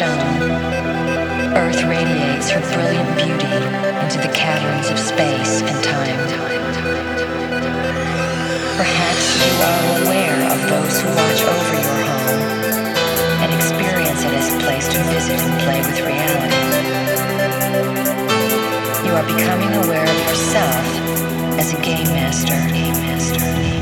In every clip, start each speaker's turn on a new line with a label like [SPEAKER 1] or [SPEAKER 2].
[SPEAKER 1] stone, Earth radiates her brilliant beauty into the caverns of space and time. Perhaps you are aware of those who watch over your home and experience it as a place to visit and play with reality. You are becoming aware of yourself as a game master. Game master. Game master.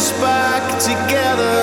[SPEAKER 2] Us back together.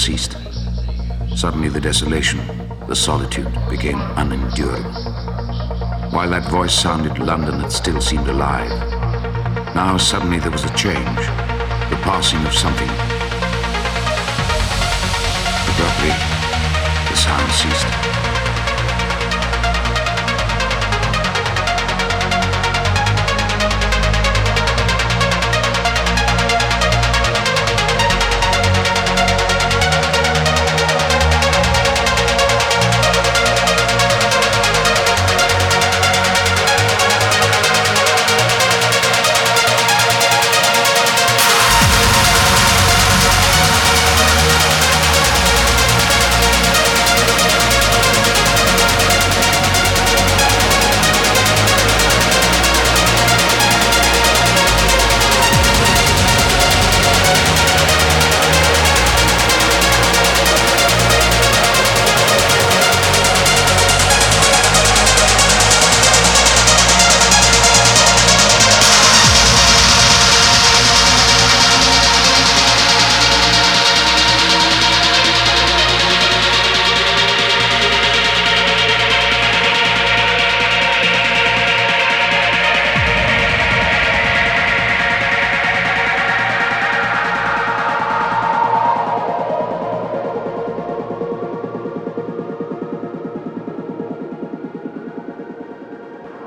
[SPEAKER 3] Ceased. Suddenly, the desolation, the solitude became unendurable. While that voice sounded, London had still seemed alive. Now, suddenly, there was a change, the passing of something. Abruptly, the sound ceased.